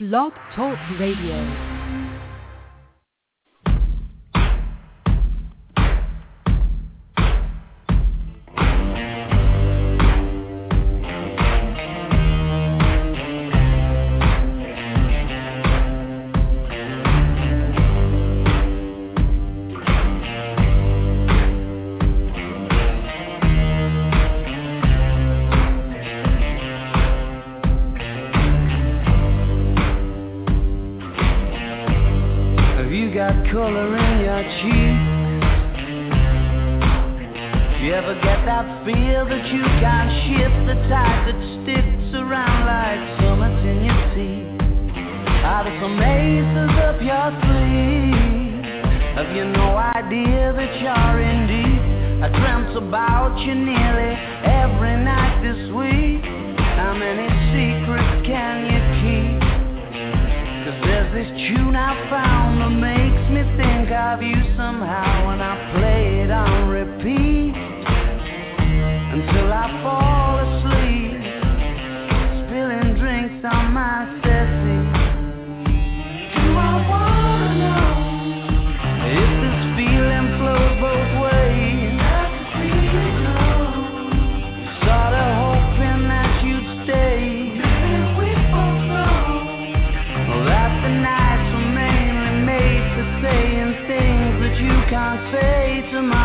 Blog Talk Radio. Color in your cheeks? You ever get that feel that you can't shift the tide that sticks around like summits in your teeth? Are there some aces up your sleeve? Have you no idea that you're in deep? I dreamt about you nearly every night this week. How many secrets can you keep? There's this tune I found that makes me think of you somehow when I play it on repeat until I fall asleep, spilling drinks on my settee. Do I wanna know if this feeling flows both can't say tomorrow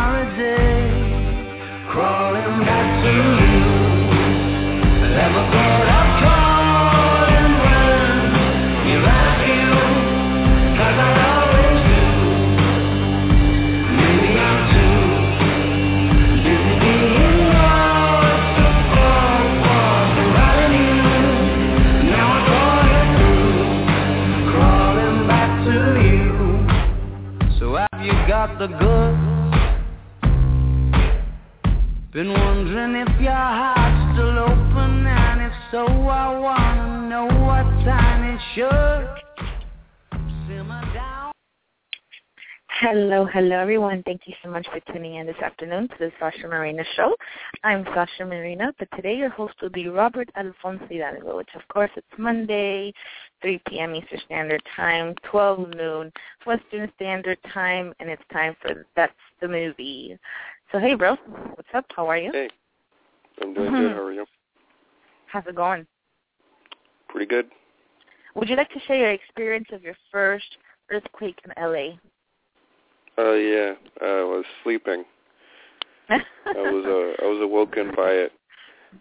Been wondering if your heart's still open, and if so, I wanna know what time it should simmer down. Hello, hello everyone. Thank you so much for tuning in this afternoon to the Sasha Marina Show. I'm Sasha Marina, but today your host will be Robert Alfonso Hidalgo, which of course it's Monday, 3 p.m. Eastern Standard Time, 12 noon Western Standard Time, and it's time for That's the Movie. So hey bro, what's up? How are you? Hey, I'm doing good. How are you? How's it going? Pretty good. Would you like to share your experience of your first earthquake in LA? Uh, yeah, I was sleeping. I was uh, I was awoken by it,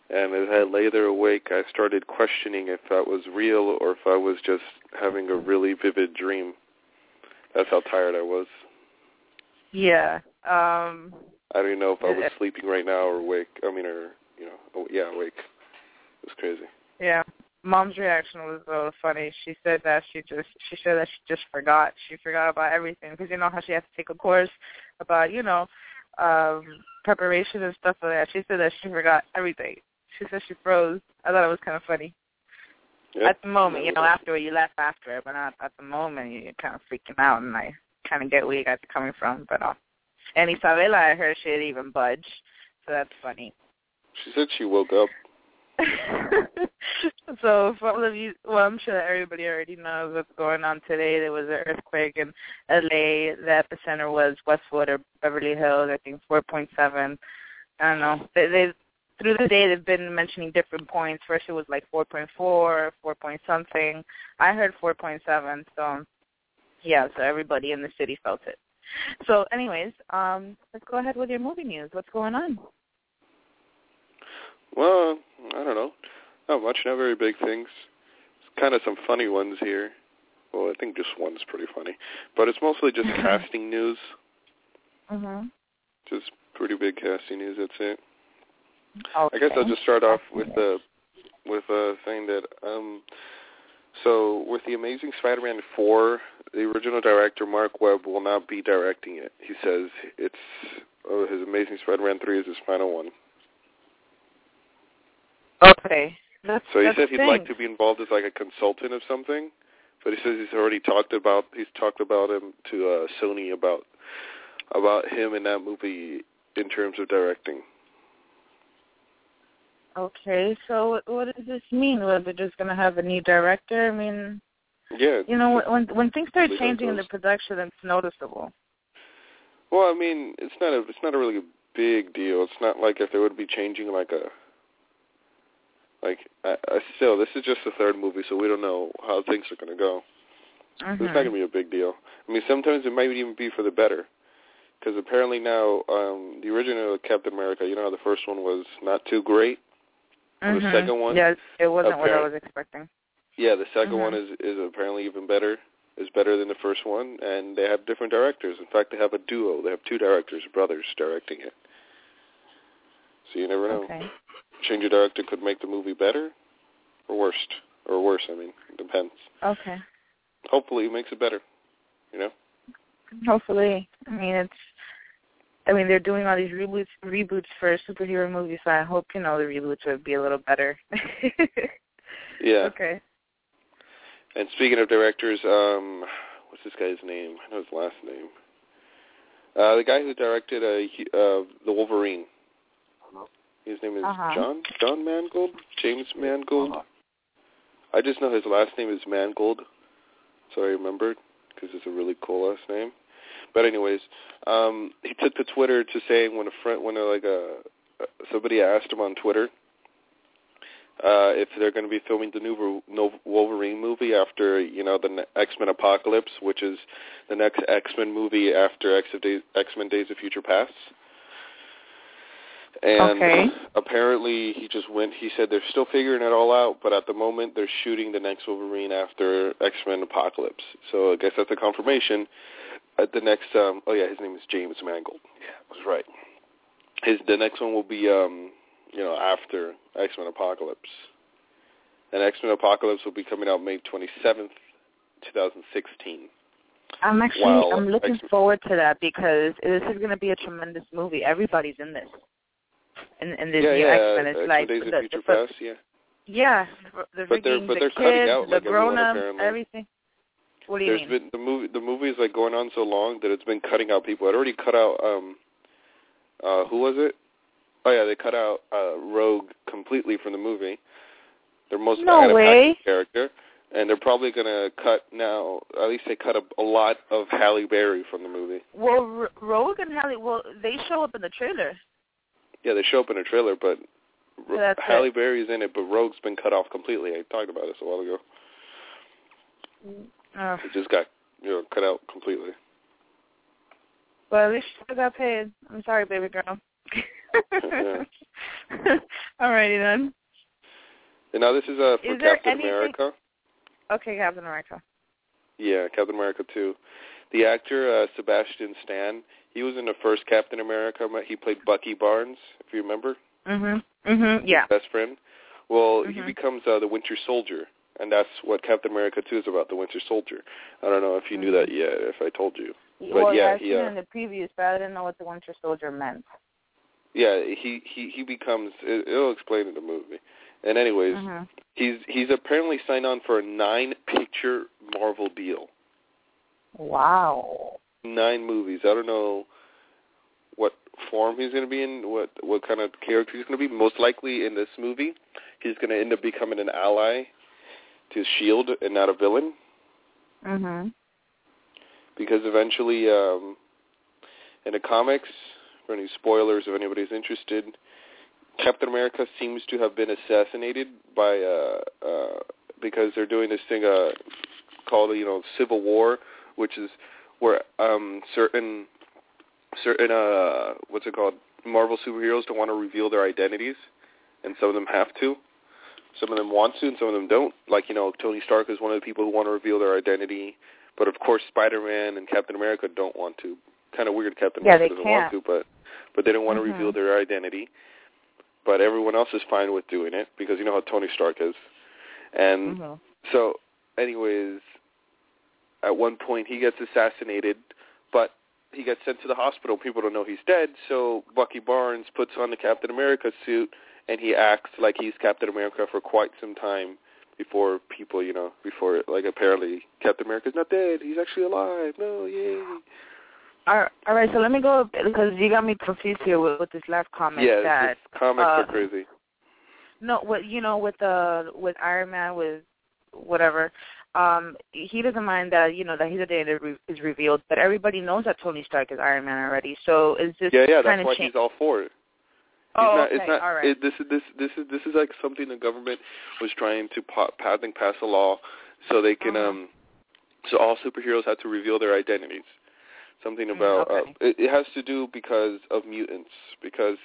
and as I lay there awake, I started questioning if that was real or if I was just having a really vivid dream. That's how tired I was. yeah. Um I don't even know if I was sleeping right now or awake. I mean, or you know, oh, yeah, awake. It was crazy. Yeah. Mom's reaction was a little funny. She said that she just she said that she just forgot. She forgot about everything because you know how she has to take a course about you know um preparation and stuff like that. She said that she forgot everything. She said she froze. I thought it was kind of funny. Yep. At the moment, you know, after you laugh after it, but not at the moment. You're kind of freaking out, and I kind of get where you guys are coming from. But uh, and Isabella, I heard she didn't even budge, so that's funny. She said she woke up. so for all of you, well, I'm sure that everybody already knows what's going on today. There was an earthquake in LA. The epicenter was Westwood or Beverly Hills. I think 4.7. I don't know. They, they through the day they've been mentioning different points. First it was like 4.4, 4 point something. I heard 4.7. So yeah, so everybody in the city felt it. So, anyways, um, let's go ahead with your movie news. What's going on? Well, I don't know. Not much. Not very big things. Kind of some funny ones here. Well, I think just one's pretty funny, but it's mostly just casting news. Mhm. Just pretty big casting news. That's it. Okay. I guess I'll just start off with the with uh, saying that um, so with the Amazing Spider-Man 4, the original director Marc Webb will not be directing it. He says it's oh, his Amazing Spider-Man 3 is his final one. Okay. That's, So he that's said he'd the like to be involved as like a consultant of something, but he says he's already talked about he's talked about him to uh, Sony about about him in that movie in terms of directing. Okay, so what, what does this mean? Was it just going to have a new director? I mean, Yeah. you know, when when things start changing in the production, it's noticeable. Well, I mean, it's not a it's not a really big deal. It's not like if they would be changing like a like I, I still this is just the third movie, so we don't know how things are going to go. It's not going to be a big deal. I mean, sometimes it might even be for the better. Because apparently now, um, the original Captain America, you know how the first one was not too great? Well, the second one, Yes, it wasn't what I was expecting. Yeah, the 2nd Mhm. one is is apparently even better. Is better than the first one, and they have different directors. In fact, they have a duo. They have two directors, brothers, directing it. So you never know. Okay. Change of director could make the movie better, or worse, or worse. I mean, it depends. Okay. Hopefully, it makes it better. You know. Hopefully. I mean, it's. I mean, they're doing all these reboots, reboots for superhero movies, so I hope you know the reboots would be a little better. Yeah. Okay. And speaking of directors, um, what's this guy's name? I know his last name. Uh, the guy who directed uh, he, uh, the Wolverine. His name is Uh-huh. John John Mangold, James Mangold. I just know his last name is Mangold, so I remembered because it's a really cool last name. But anyways, um, he took to Twitter to saying when a friend, when a, like a somebody asked him on Twitter uh, if they're going to be filming the new Wolverine movie after you know the X Men Apocalypse, which is the next X Men movie after X of Days, X Men Days of Future Past. And Okay. apparently, he just went. He said they're still figuring it all out, but at the moment they're shooting the next Wolverine after X Men Apocalypse. So I guess that's a confirmation. At the next, um, oh yeah, his name is James Mangold. Yeah, I was right. His the next one will be um, you know, after X Men Apocalypse. And X Men Apocalypse will be coming out May twenty seventh, two thousand sixteen. I'm actually Wow, I'm looking X-Men. forward to that because this is going to be a tremendous movie. Everybody's in this. In, in this yeah, new yeah, X-Men, it's X-Men like Days the, the, Past, yeah. yeah, the But they're- but the they're kids, cutting out, like, everyone, grown-ups, everything. What do you There's mean? been the movie the movie is like going on so long that it's been cutting out people. It already cut out um uh who was it? Oh yeah, they cut out uh Rogue completely from the movie. Their most No Adam way. Character. And they're probably gonna cut now. At least they cut a, a lot of Halle Berry from the movie. Well, R- Rogue and Halle, well, they show up in the trailer. Yeah, they show up in a trailer, but So Halle it. Berry's in it, but Rogue's been cut off completely. I talked about this a while ago. Oh, It just got you know cut out completely. but at least I got paid. I'm sorry, baby girl. Yeah. Alrighty then. And now this is uh for Is there Captain anything- America. Okay, Captain America. Yeah, Captain America 2. The actor uh, Sebastian Stan, he was in the first Captain America. He played Bucky Barnes, if you remember, Mhm. Mhm. Yeah. his best friend. Well, he Mhm. becomes uh, the Winter Soldier, and that's what Captain America 2 is about, the Winter Soldier. I don't know if you knew that yet, if I told you. But well, yeah, I've he, seen uh, it in the previews, but I didn't know what the Winter Soldier meant. Yeah, he he he becomes. It, it'll explain in the movie. And anyways, Mhm. he's he's apparently signed on for a nine-picture Marvel deal. Wow. nine movies. I don't know what form he's going to be in, what what kind of character he's going to be. Most likely in this movie, he's going to end up becoming an ally to Shield and not a villain, Mhm. because eventually, um, in the comics, for any spoilers if anybody's interested, Captain America seems to have been assassinated by uh, uh, because they're doing this thing uh, called you know Civil War, which is where um, certain certain uh, what's it called Marvel superheroes don't want to reveal their identities, and some of them have to. Some of them want to, and some of them don't. Like you know, Tony Stark is one of the people who want to reveal their identity, but of course, Spider-Man and Captain America don't want to. Kind of weird, Captain Yeah, America doesn't want can't. to, but but they don't want to Mhm. reveal their identity. but everyone else is fine with doing it because you know how Tony Stark is. And hmm so, anyways, at one point he gets assassinated, but he gets sent to the hospital. People don't know he's dead, so Bucky Barnes puts on the Captain America suit and he acts like he's Captain America for quite some time before people, you know, before like apparently Captain America's not dead. He's actually alive. No, yay. All all right, so let me go because you got me confused here with, with this last comment. yeah, that comics uh, are crazy. no, what you know with the with Iron Man with whatever, um, he doesn't mind that you know that his identity re- is revealed, but everybody knows that Tony Stark is Iron Man already. So is this Yeah, yeah, that's of why change? he's all for it. oh, not, okay, it's not, all right. it, this is this this is this is like something the government was trying to think pass a law so they can Uh-huh. um so all superheroes have to reveal their identities. Something Mm, about okay. uh, it, it has to do because of mutants because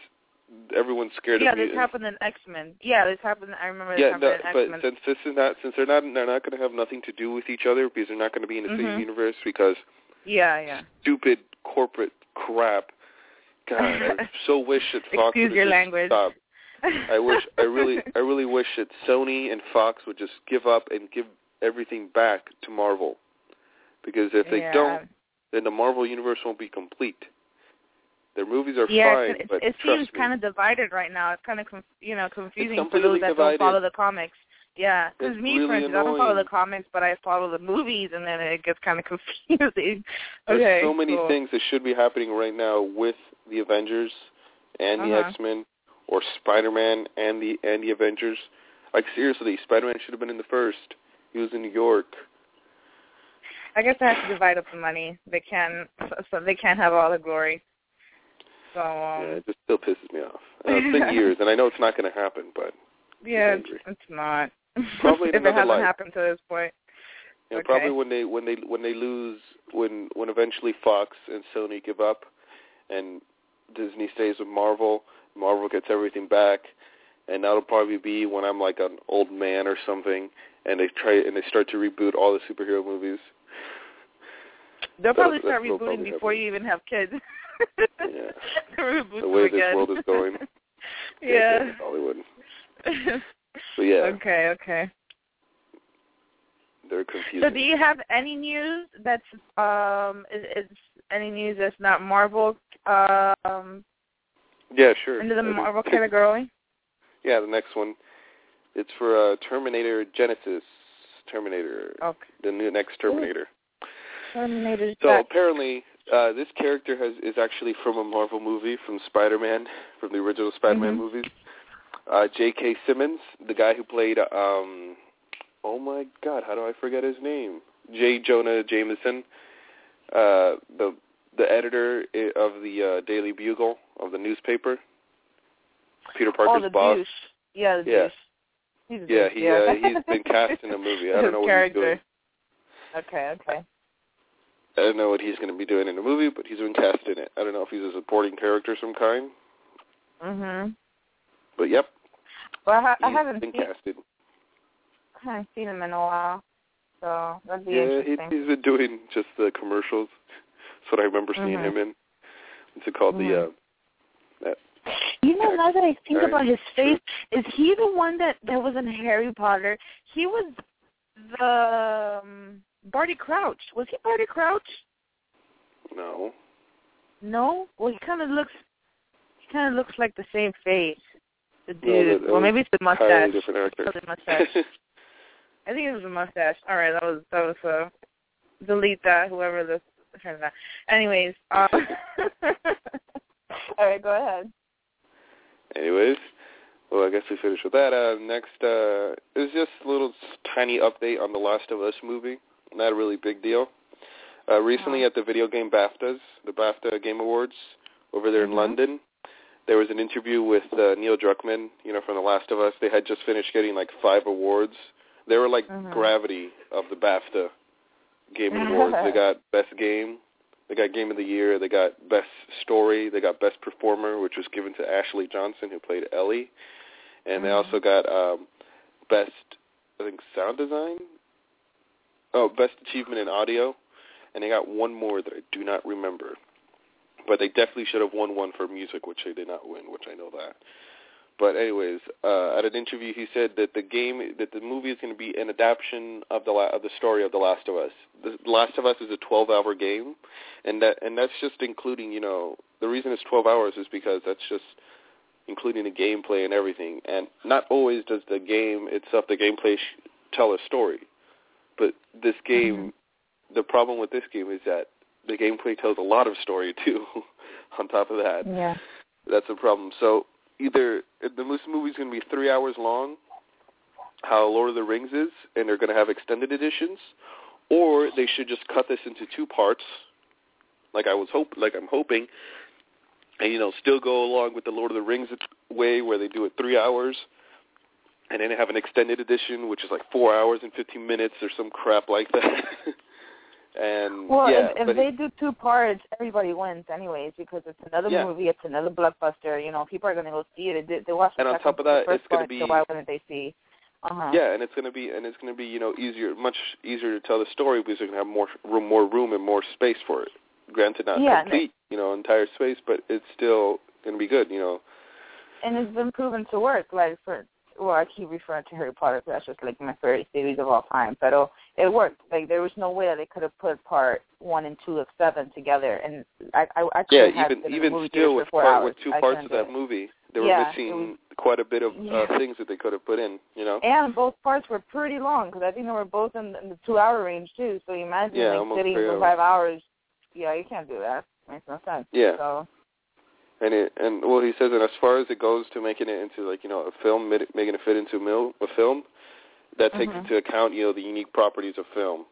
everyone's scared of mutants. yeah, this happened in X Men. Yeah, this happened. I remember this yeah, happened no, but since this is not since they're not they're not going to have nothing to do with each other because they're not going to be in the same Mhm. universe because Yeah, yeah. stupid corporate crap. God, I so wish that Fox Excuse would your just language. stop. I wish I really I really wish that Sony and Fox would just give up and give everything back to Marvel. Because if they yeah. don't, then the Marvel universe won't be complete. Their movies are yeah, fine, it, but it seems me, kind of divided right now. It's kind of conf- you know confusing for those that divided. don't follow the comics. Yeah, because me, really for instance, I don't follow the comics, but I follow the movies, and then it gets kind of confusing. there's okay, so many cool. things that should be happening right now with the Avengers and the Uh-huh. X Men or Spider Man and the and the Avengers. Like seriously, Spider Man should have been in the first. He was in New York. I guess I have to divide up the money. They can, so, they can't have all the glory. So yeah, um, it just still pisses me off. Uh, it's been years, and I know it's not going to happen, but yeah, it's, it's not. Probably if it hasn't life. happened to this point. know, Okay. probably when they when they when they lose when when eventually Fox and Sony give up, and Disney stays with Marvel, Marvel gets everything back, and that'll probably be when I'm like an old man or something, and they try and they start to reboot all the superhero movies. They'll probably start rebooting before happen. you even have kids. Yeah. The way this world is going. yeah. Hollywood. But yeah, Okay, okay. they're confusing. So do you have any news that's um is, is any news that's not Marvel um yeah, sure. into the. Marvel category? Yeah, the next one. It's for uh, Terminator Genesis. Terminator. Okay. The new next Terminator. Terminator's So back. apparently, uh, this character has is actually from a Marvel movie from Spider-Man, from the original Spider-Man Mhm. movies. Uh, J.K. Simmons, the guy who played, um, oh my God, how do I forget his name? J. Jonah Jameson, uh, the the editor i- of the uh, Daily Bugle of the newspaper. Peter oh, Parker's the boss. douche. Yeah, the Yeah. douche. He's Yeah, douche, he yeah. uh, he's been cast in a movie. I don't know what character. he's doing. Okay, okay. I don't know what he's going to be doing in the movie, but he's been cast in it. I don't know if he's a supporting character of some kind, Mhm. but yep, Well, I, ha- I haven't been seen casted. I haven't seen him in a while, so that'd be Yeah, he, interesting. he's been doing just the commercials. That's what I remember seeing Mhm. him in. What's it called? Mhm. The uh, that You know, now that I think about his face, is he the one that that was in Harry Potter? He was the um, Barty Crouch. Was he Barty Crouch? no. No. Well, he kind of looks. He kind of looks like the same face. The No, dude. that well, maybe it's the mustache. different actor. The mustache. I think it was the mustache. All right, that was that was uh, delete that. Whoever this turned that. Anyways. Uh, all right, go ahead. Anyways, well, I guess we finished with that. Uh, next, uh, it was just a little tiny update on the Last of Us movie. Not a really big deal. Uh, recently Uh-huh. at the video game BAFTAs, the BAFTA Game Awards, over there Mhm. in London, there was an interview with uh, Neil Druckmann, you know, from The Last of Us. They had just finished getting like five awards. They were like Mhm. gravity of the BAFTA Game Awards. they got Best Game, they got Game of the Year, they got Best Story, they got Best Performer, which was given to Ashley Johnson, who played Ellie, and they Mhm. also got um, Best, I think, Sound Design. Oh, Best Achievement in Audio, and they got one more that I do not remember. But they definitely should have won one for music, which they did not win, which I know that. But anyways, uh, at an interview, he said that the game, that the movie is going to be an adaptation of the la- of the story of The Last of Us. The Last of Us is a 12-hour game, and that and that's just including, you know, the reason it's 12 hours is because that's just including the gameplay and everything. And not always does the game itself, the gameplay, sh- tell a story. But this game, Mm-hmm. the problem with this game is that the gameplay tells a lot of story too. on top of that, Yeah. that's a problem. So either the movie movie's going to be three hours long, how Lord of the Rings is, and they're going to have extended editions, or they should just cut this into two parts, like I was hope, like I'm hoping, and you know still go along with the Lord of the Rings way where they do it three hours, and then they have an extended edition which is like four hours and fifteen minutes or some crap like that. and Well, yeah, if, if they do two parts, everybody wins anyways because it's another Yeah. movie, it's another blockbuster. You know, people are going to go see it. They, they watch the And on top of that, it's gonna be- so why wouldn't they see? Uh-huh. Yeah, and it's gonna be and it's gonna be you know easier, much easier to tell the story because you're gonna have more room, more room and more space for it. Granted, not Yeah, complete, you know, entire space, but it's still gonna be good, you know. and it's been proven to work. Like for well, I keep referring to Harry Potter because that's just like my favorite series of all time. But oh, it worked. Like there was no way that they could have put part one and two of seven together, and I I, I Yeah, couldn't have even been in the even still with part, hours. with two I parts of that movie, they were Yeah, missing was- quite a bit of Yeah. uh, things that they could have put in, you know. And both parts were pretty long because I think they were both in, in the two-hour range too. So you imagine Yeah, like sitting for hours. five hours. Yeah, you can't do that. Makes no sense. Yeah. So And it and well, he says that as far as it goes to making it into like you know a film, making it fit into a, mil, a film, that takes Mhm. into account you know the unique properties of film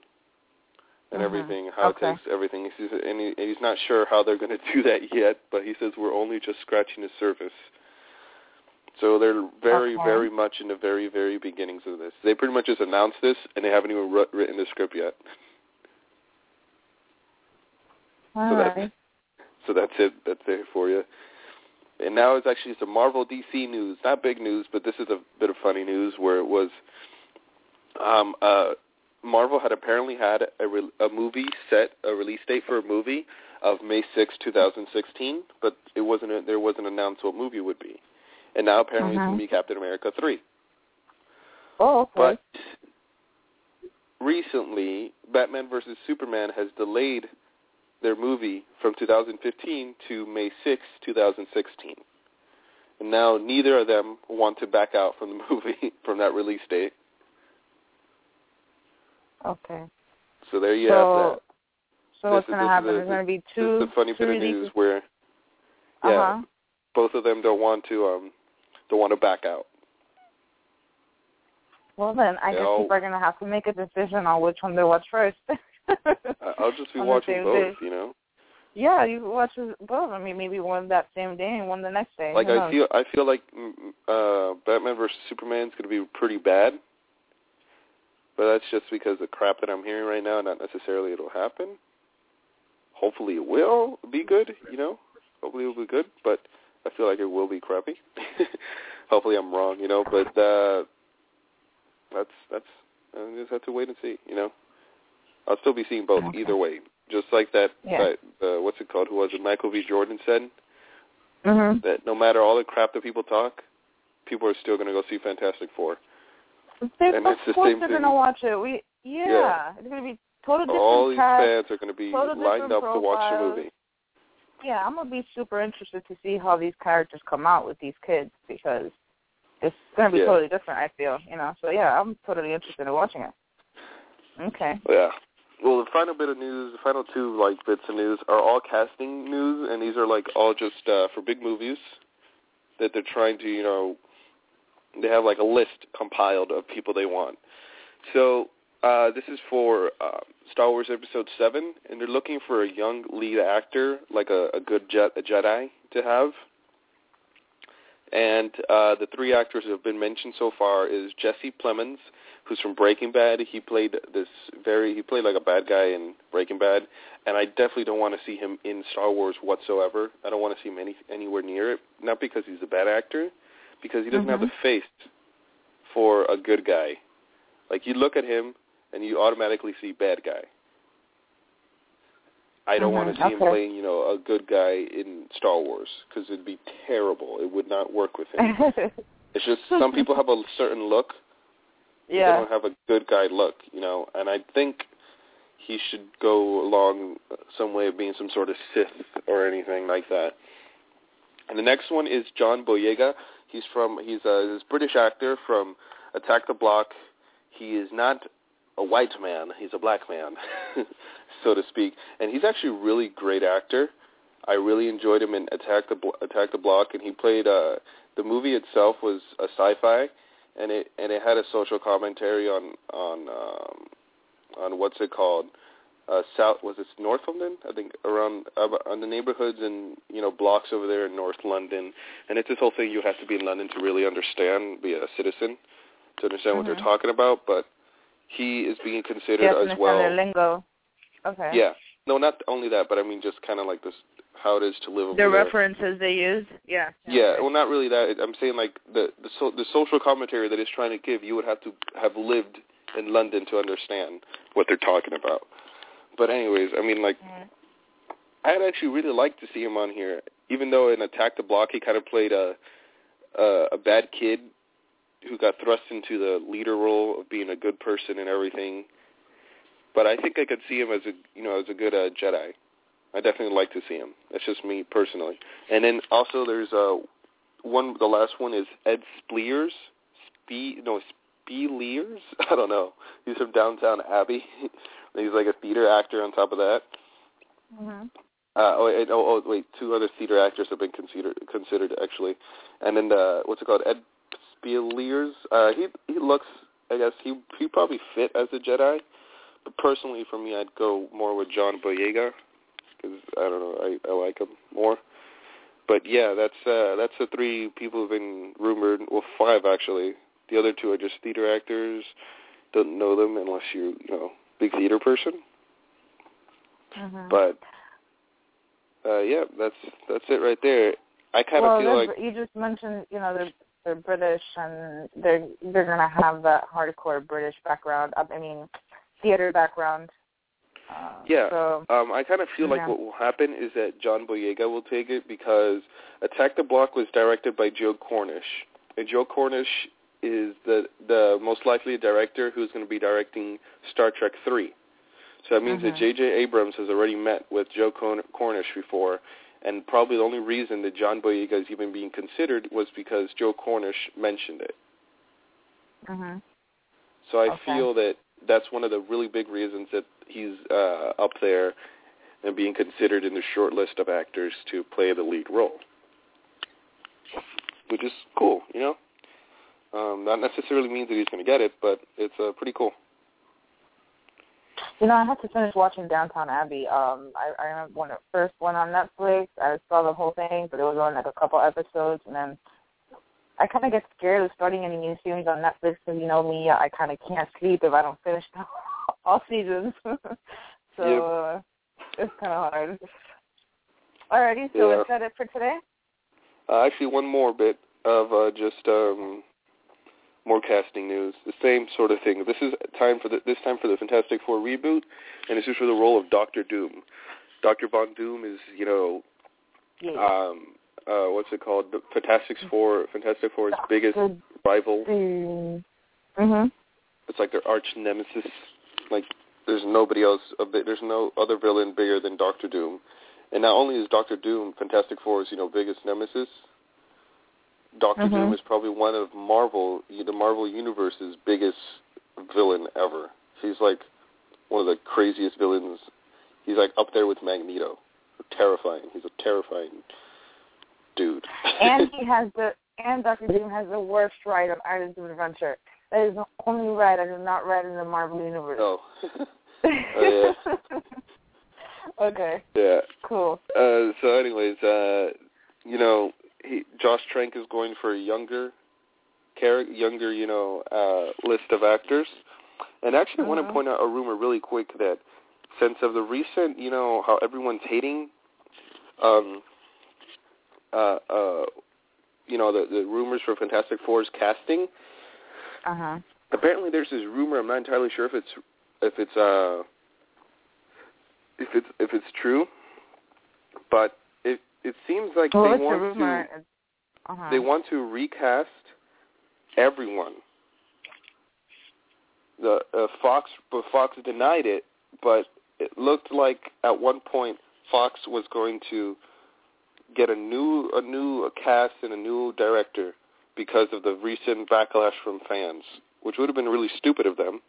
and Mhm. everything, how Okay. it takes everything. He says, and, he, and he's not sure how they're going to do that yet, but he says we're only just scratching the surface. So they're very, Okay. very much in the very, very beginnings of this. They pretty much just announced this, and they haven't even wr- written the script yet. all So that's- right. So that's it. That's it for you. And now it's actually some Marvel DC news. Not big news, but this is a bit of funny news where it was um, uh, Marvel had apparently had a, re- a movie set, a release date for a movie of May 6, 2016, but it wasn't. A, there wasn't announced what movie it would be. And now apparently it's Mhm. going to be Captain America 3. Oh, okay. But recently, Batman versus Superman has delayed their movie from 2015 to May 6, 2016. And now neither of them want to back out from the movie from that release date. okay. So there you so have that. so This what's going to this is happen? There's going to be two. This is the funny bit of news where yeah, Uh-huh. both of them don't want to um don't want to back out. Well then, I They guess all- people are going to have to make a decision on which one they watch first. I'll just be On watching both, day. you know. Yeah, you watch both. I mean, maybe one that same day and one the next day. Like I feel I feel like mm, uh Batman versus Superman is going to be pretty bad. But that's just because the crap that I'm hearing right now, not necessarily it'll happen. Hopefully it will be good, you know. Hopefully it'll be good, but I feel like it will be crappy. Hopefully I'm wrong, you know, but uh that's that's I just have to wait and see, you know. I'll still be seeing both Okay. either way. Just like that, Yeah. that uh, what's it called? Who was it? Michael B. Jordan said Mhm. that no matter all the crap that people talk, people are still going to go see Fantastic Four. They, And of it's the course same they're gonna watch it. We yeah, Yeah. it's gonna be total different All these cast. fans are going to be lined up to watch the movie. Yeah, I'm gonna be super interested to see how these characters come out with these kids because it's gonna be Yeah. totally different. I feel, you know. So yeah, I'm totally interested in watching it. Okay. Yeah. Well, the final bit of news, the final two like bits of news are all casting news, and these are like all just uh, for big movies that they're trying to, you know, they have like a list compiled of people they want. So uh, this is for uh, Star Wars Episode Seven, and they're looking for a young lead actor, like a, a good jet, a Jedi, to have. And uh, the three actors that have been mentioned so far is Jesse Plemons, who's from Breaking Bad. He played this very he played like a bad guy in Breaking Bad, and I definitely don't want to see him in Star Wars whatsoever. I don't want to see him any anywhere near it. Not because he's a bad actor, because he doesn't have Mhm. the face for a good guy. Like you look at him and you automatically see bad guy. I don't want Mhm, to see him playing, you know, a good guy in Star Wars because it'd be terrible. It would not work with him. it's just some people have a certain look. They don't have a good guy look, you know, and I think he should go along some way of being some sort of Sith or anything like that. And the next one is John Boyega. He's from he's a this British actor from Attack the Block. He is not a white man; he's a black man, so to speak. And he's actually a really great actor. I really enjoyed him in Attack the Blo- Attack the Block, and he played. uh The movie itself was a sci-fi, and it and it had a social commentary on on um, on what's it called uh south was it North London? i think around uh, on the neighborhoods and you know blocks over there in north london and it's this whole thing you have to be in london to really understand be a citizen to understand what Mhm. they're talking about but he is being considered You have to as well their lingo. Okay. yeah no not only that but i mean just kind of like this how it is to live over The there references they use. Yeah. yeah, well, not really that. I'm saying like the the, so, the social commentary that it's trying to give, you would have to have lived in London to understand what they're talking about. But anyways, I mean, like, Mhm. I'd actually really like to see him on here, even though in Attack the Block he kind of played a a, a bad kid who got thrust into the leader role of being a good person and everything. But I think I could see him as a you know as a good uh, Jedi. I definitely like to see him. That's just me personally. And then also there's uh one. The last one is Ed Spleers. Spee no Speleers. I don't know. He's from Downton Abbey. He's like a theater actor on top of that. Mhm. Uh, oh, and, oh, oh, wait, two other theater actors have been considered considered actually, and then uh, what's it called? Ed Speleers. Uh, he he looks, I guess he he probably fit as a Jedi, but personally for me, I'd go more with John Boyega because I don't know, I I like him more. But yeah, that's uh, that's the three people who've been rumored. Well, five actually. The other two are just theater actors. Don't know them unless you're you know big theater person. Mhm. But uh yeah, that's that's it right there. I kind well, of feel like you just mentioned, you know, they're they're British and they're they're gonna have that hardcore British background. I mean, theater background. Uh, Yeah. So um I kind of feel like Yeah. what will happen is that John Boyega will take it because Attack the Block was directed by Joe Cornish. And Joe Cornish is the the most likely director who's going to be directing Star Trek 3. So that means that Mhm. J.J. Abrams has already met with Joe Corn- Cornish before, and probably the only reason that John Boyega is even being considered was because Joe Cornish mentioned it. Mhm. So I Okay. feel that that's one of the really big reasons that he's uh, up there and being considered in the short list of actors to play the lead role, which is cool, you know. Um, not necessarily means that he's going to get it, but it's uh, pretty cool. You know, I have to finish watching Downton Abbey. Um, I, I remember when it first went on Netflix, I saw the whole thing, but it was on like a couple episodes, and then I kind of get scared of starting any new series on Netflix because you know me, I kind of can't sleep if I don't finish all seasons. so Yep. uh, it's kind of hard. Alrighty, so Yeah. is that it for today? Uh, actually, one more bit of uh, just um, more casting news. The same sort of thing. This is time for the this time for the Fantastic Four reboot, and this is for the role of Doctor Doom. Doctor Von Doom is you know Yeah. um, uh, what's it called? The Fantastic Four Fantastic Four's biggest rival. Mm. Mhm. It's like their arch nemesis. Like there's nobody else. A bit, there's no other villain bigger than Doctor Doom. And not only is Doctor Doom Fantastic Four's you know biggest nemesis, Doctor Mhm. Doom is probably one of Marvel, the Marvel Universe's biggest villain ever. He's like one of the craziest villains. He's like up there with Magneto. Terrifying. He's a terrifying dude. and he has the and Doctor Doom has the worst ride of Islands of Adventure. That is the only ride I have not read in the Marvel universe. oh. Oh, okay, yeah. cool. Uh, so, anyways, uh, you know, he, Josh Trank is going for a younger, char- younger, you know, uh, list of actors. And actually, I want to Mhm. point out a rumor really quick that since of the recent, you know, how everyone's hating, um, uh, uh, you know, the the rumors for Fantastic Four's casting. Uh huh. Apparently, there's this rumor. I'm not entirely sure if it's if it's uh if it's if it's true, but it it seems like well, they want to Uh-huh. they want to recast everyone. The uh, Fox, but Fox denied it. But it looked like at one point Fox was going to get a new a new cast and a new director because of the recent backlash from fans, which would have been really stupid of them.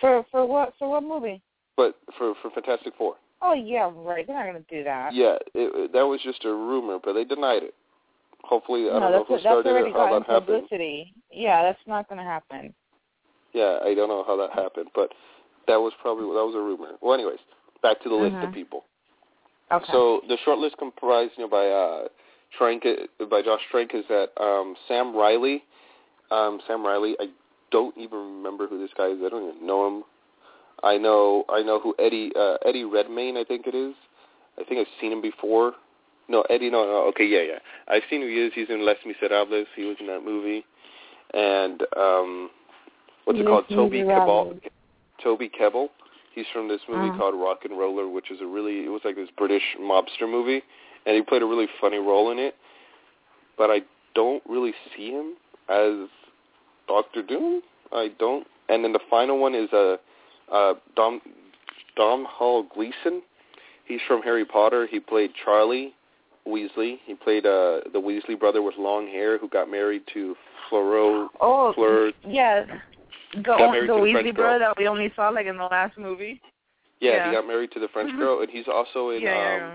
For for what for what movie? But for for Fantastic Four, Oh yeah, right. They're not gonna do that. yeah, it, that was just a rumor, but they denied it. Hopefully, I no, don't know who started it, how that happened. publicity. Yeah, that's not gonna happen. Yeah, I don't know how that happened, but that was probably that was a rumor. Well, anyways, back to the list of Mhm. people. Okay. So the short list comprised, you know, by uh, Trank, by Josh Trank is that um, Sam Riley. Um, Sam Riley, I don't even remember who this guy is. I don't even know him. I know, I know who Eddie uh, Eddie Redmayne. I think it is. I think I've seen him before. No, Eddie. No, no. Okay, yeah, yeah. I've seen who he is. He's in Les Miserables. He was in that movie. And um, what's it called? Toby. Kebbell. Toby Kebbell. He's from this movie Uh-huh. called RocknRolla, which is a really it was like this British mobster movie, and he played a really funny role in it. But I don't really see him as Doctor Doom. I don't. And then the final one is uh, uh, Dom Domhnall Gleeson. He's from Harry Potter. He played Charlie Weasley. He played uh, the Weasley brother with long hair who got married to Floro. oh Fleur- yeah, the the the Weasley girl. brother that we only saw like in the last movie. Yeah, Yeah. he got married to the French girl, and he's also in yeah, um yeah.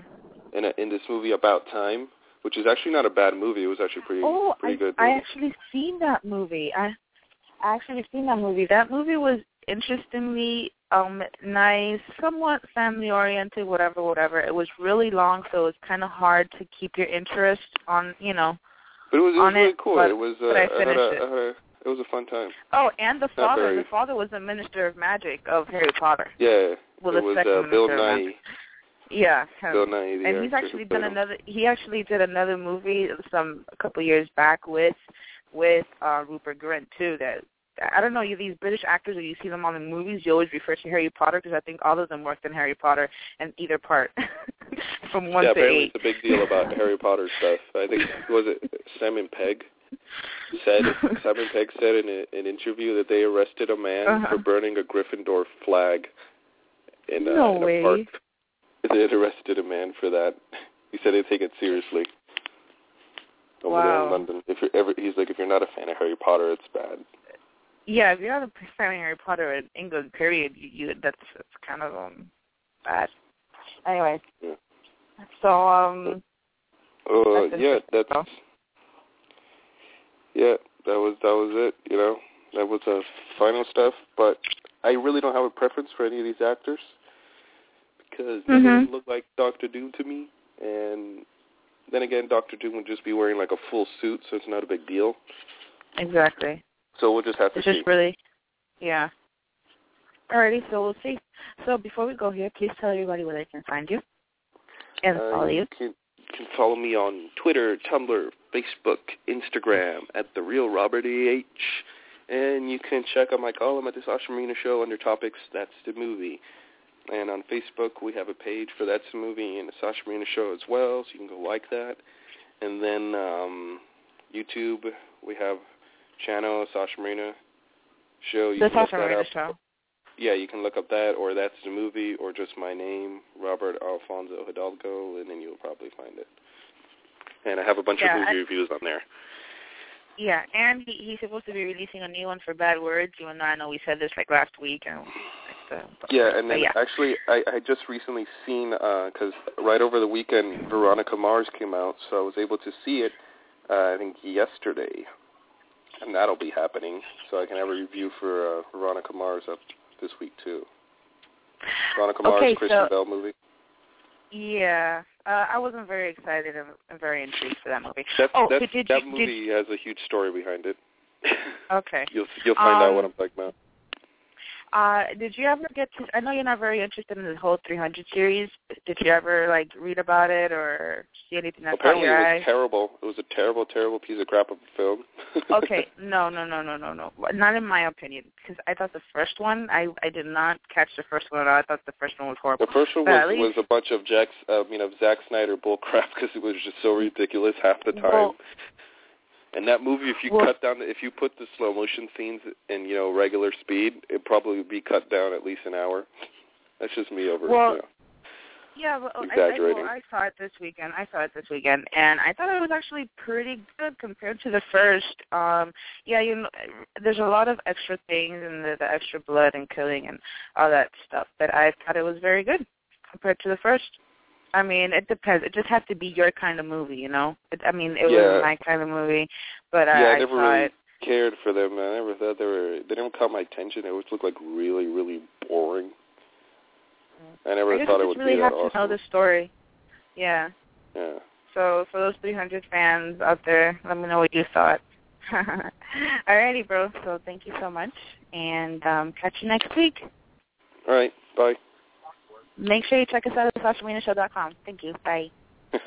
In a, in this movie About Time, which is actually not a bad movie. It was actually pretty Oh, pretty I, good. I actually seen that movie. I I actually seen that movie. That movie was interestingly um nice, somewhat family oriented, whatever, whatever. It was really long, so it was kind of hard to keep your interest on, you know. but it was, it was really it, cool. but- it was uh, I had finished a, it. had a, it was a fun time. Oh, and the father. very- The father was the minister of magic of Harry Potter. Yeah, Well, it was uh, Bill Nighy. Yeah, him. Bill Nighy, the and he's actually done another. He actually did another movie some a couple years back with with uh Rupert Grint too. That I don't know. You these British actors, when you see them on the movies, you always refer to Harry Potter because I think all of them worked in Harry Potter in either part, from one yeah, to apparently eight. it's a big deal about Harry Potter stuff. I think was it Simon Pegg said Simon Pegg said in a, an interview that they arrested a man Uh-huh. for burning a Gryffindor flag in, uh, No in a way. park. They had arrested a man for that. He said they take it seriously. Over there in London. If you're ever he's like if you're not a fan of Harry Potter, it's bad. Yeah, if you're not a fan of Harry Potter in England, period, you, you that's that's kind of um bad. Anyway, Yeah. so um, Uh, That's yeah, that's yeah, that was that was it. You know, that was the final stuff. But I really don't have a preference for any of these actors because none of Mhm. them look like Doctor Doom to me. And then again, Doctor Doom would just be wearing like a full suit, so it's not a big deal. exactly. So we'll just have to It's see. just really, yeah. Alrighty, so we'll see. So before we go here, please tell everybody where they can find you and Uh, follow you. Can, can follow me on Twitter, Tumblr, Facebook, Instagram at the real Robert E H, and you can check out my column at this Sasha Marina Show under topics. That's the movie. And on Facebook, we have a page for That's the Movie and the Sasha Marina Show as well, so you can go like that. And then um, YouTube, we have channel Sasha Marina Show. You The Sasha Marina up. Show. Yeah, you can look up that, or that's the movie, or just my name, Robert Alfonso Hidalgo, and then you'll probably find it. And I have a bunch Yeah, of movie I- reviews on there. Yeah, and he, he's supposed to be releasing a new one for Bad Words. You and I know we said this like last week. And, uh, Yeah, and then yeah. actually, I, I just recently seen because right over the weekend, Veronica Mars came out, so I was able to see it. Uh, I think yesterday, and that'll be happening. So I can have a review for uh, Veronica Mars up this week too. Veronica Mars, Okay, Kristen so- Bell movie. Yeah, uh, I wasn't very excited and, very intrigued for that movie. That, oh, that, did, did, that did, movie has a huge story behind it. Okay. You'll you'll find out what Um, I'm talking about. Uh, did you ever get to? I know you're not very interested in the whole 300 series. Did you ever like read about it or see anything that Apparently, caught your it was terrible. It was a terrible, terrible piece of crap of a film. okay, no, no, no, no, no, no. Not in my opinion, because I thought the first one, I I did not catch the first one at all. I thought the first one was horrible. The first one But was least- was a bunch of Jack's, uh, you know, Zack Snyder bull crap because it was just so ridiculous half the time. Well- and that movie, if you Well- cut down, the, if you put the slow motion scenes in, you know, regular speed, it probably would be cut down at least an hour. That's just me over. Well, you know. Yeah, well, I, I, well, I saw it this weekend. I saw it this weekend, and I thought it was actually pretty good compared to the first. Um, yeah, you know, there's a lot of extra things and the, the extra blood and killing and all that stuff, but I thought it was very good compared to the first. I mean, it depends. It just has to be your kind of movie, you know. It, I mean, it Yeah. was my kind of movie, but I, yeah, I I never really it. cared for them. I never thought they were. They didn't caught my attention. They always looked like really, really boring. I never I thought it would really be have that to tell the story. Yeah. Yeah. So for those 300 fans out there, let me know what you thought. Alrighty, bro. So thank you so much, and um, catch you next week. All right. Bye. Make sure you check us out at thesashamarinashow.com. Thank you. Bye.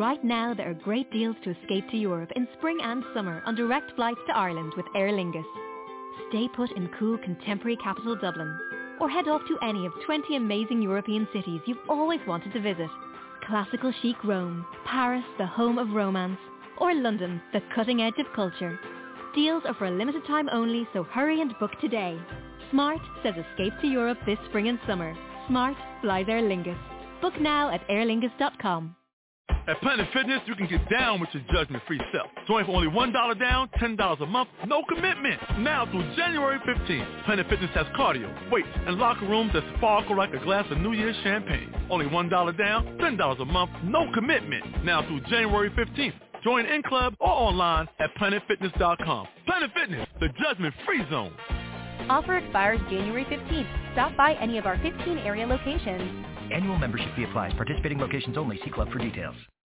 Right now, there are great deals to escape to Europe in spring and summer on direct flights to Ireland with Aer Lingus. Stay put in cool contemporary capital Dublin, or head off to any of 20 amazing European cities you've always wanted to visit. Classical chic Rome, Paris, the home of romance, or London, the cutting edge of culture. Deals are for a limited time only, so hurry and book today. Smart says escape to Europe this spring and summer. Smart flies Aer Lingus. Book now at aerlingus.com. At Planet Fitness, you can get down with your judgment-free self. Join for only $1 down, $10 a month, no commitment. Now through January 15th, Planet Fitness has cardio, weights, and locker rooms that sparkle like a glass of New Year's champagne. Only $1 down, $10 a month, no commitment. Now through January 15th. Join in club or online at planetfitness.com. Planet Fitness, the judgment-free zone. Offer expires January 15th. Stop by any of our 15 area locations. Annual membership fee applies. Participating locations only. See club for details.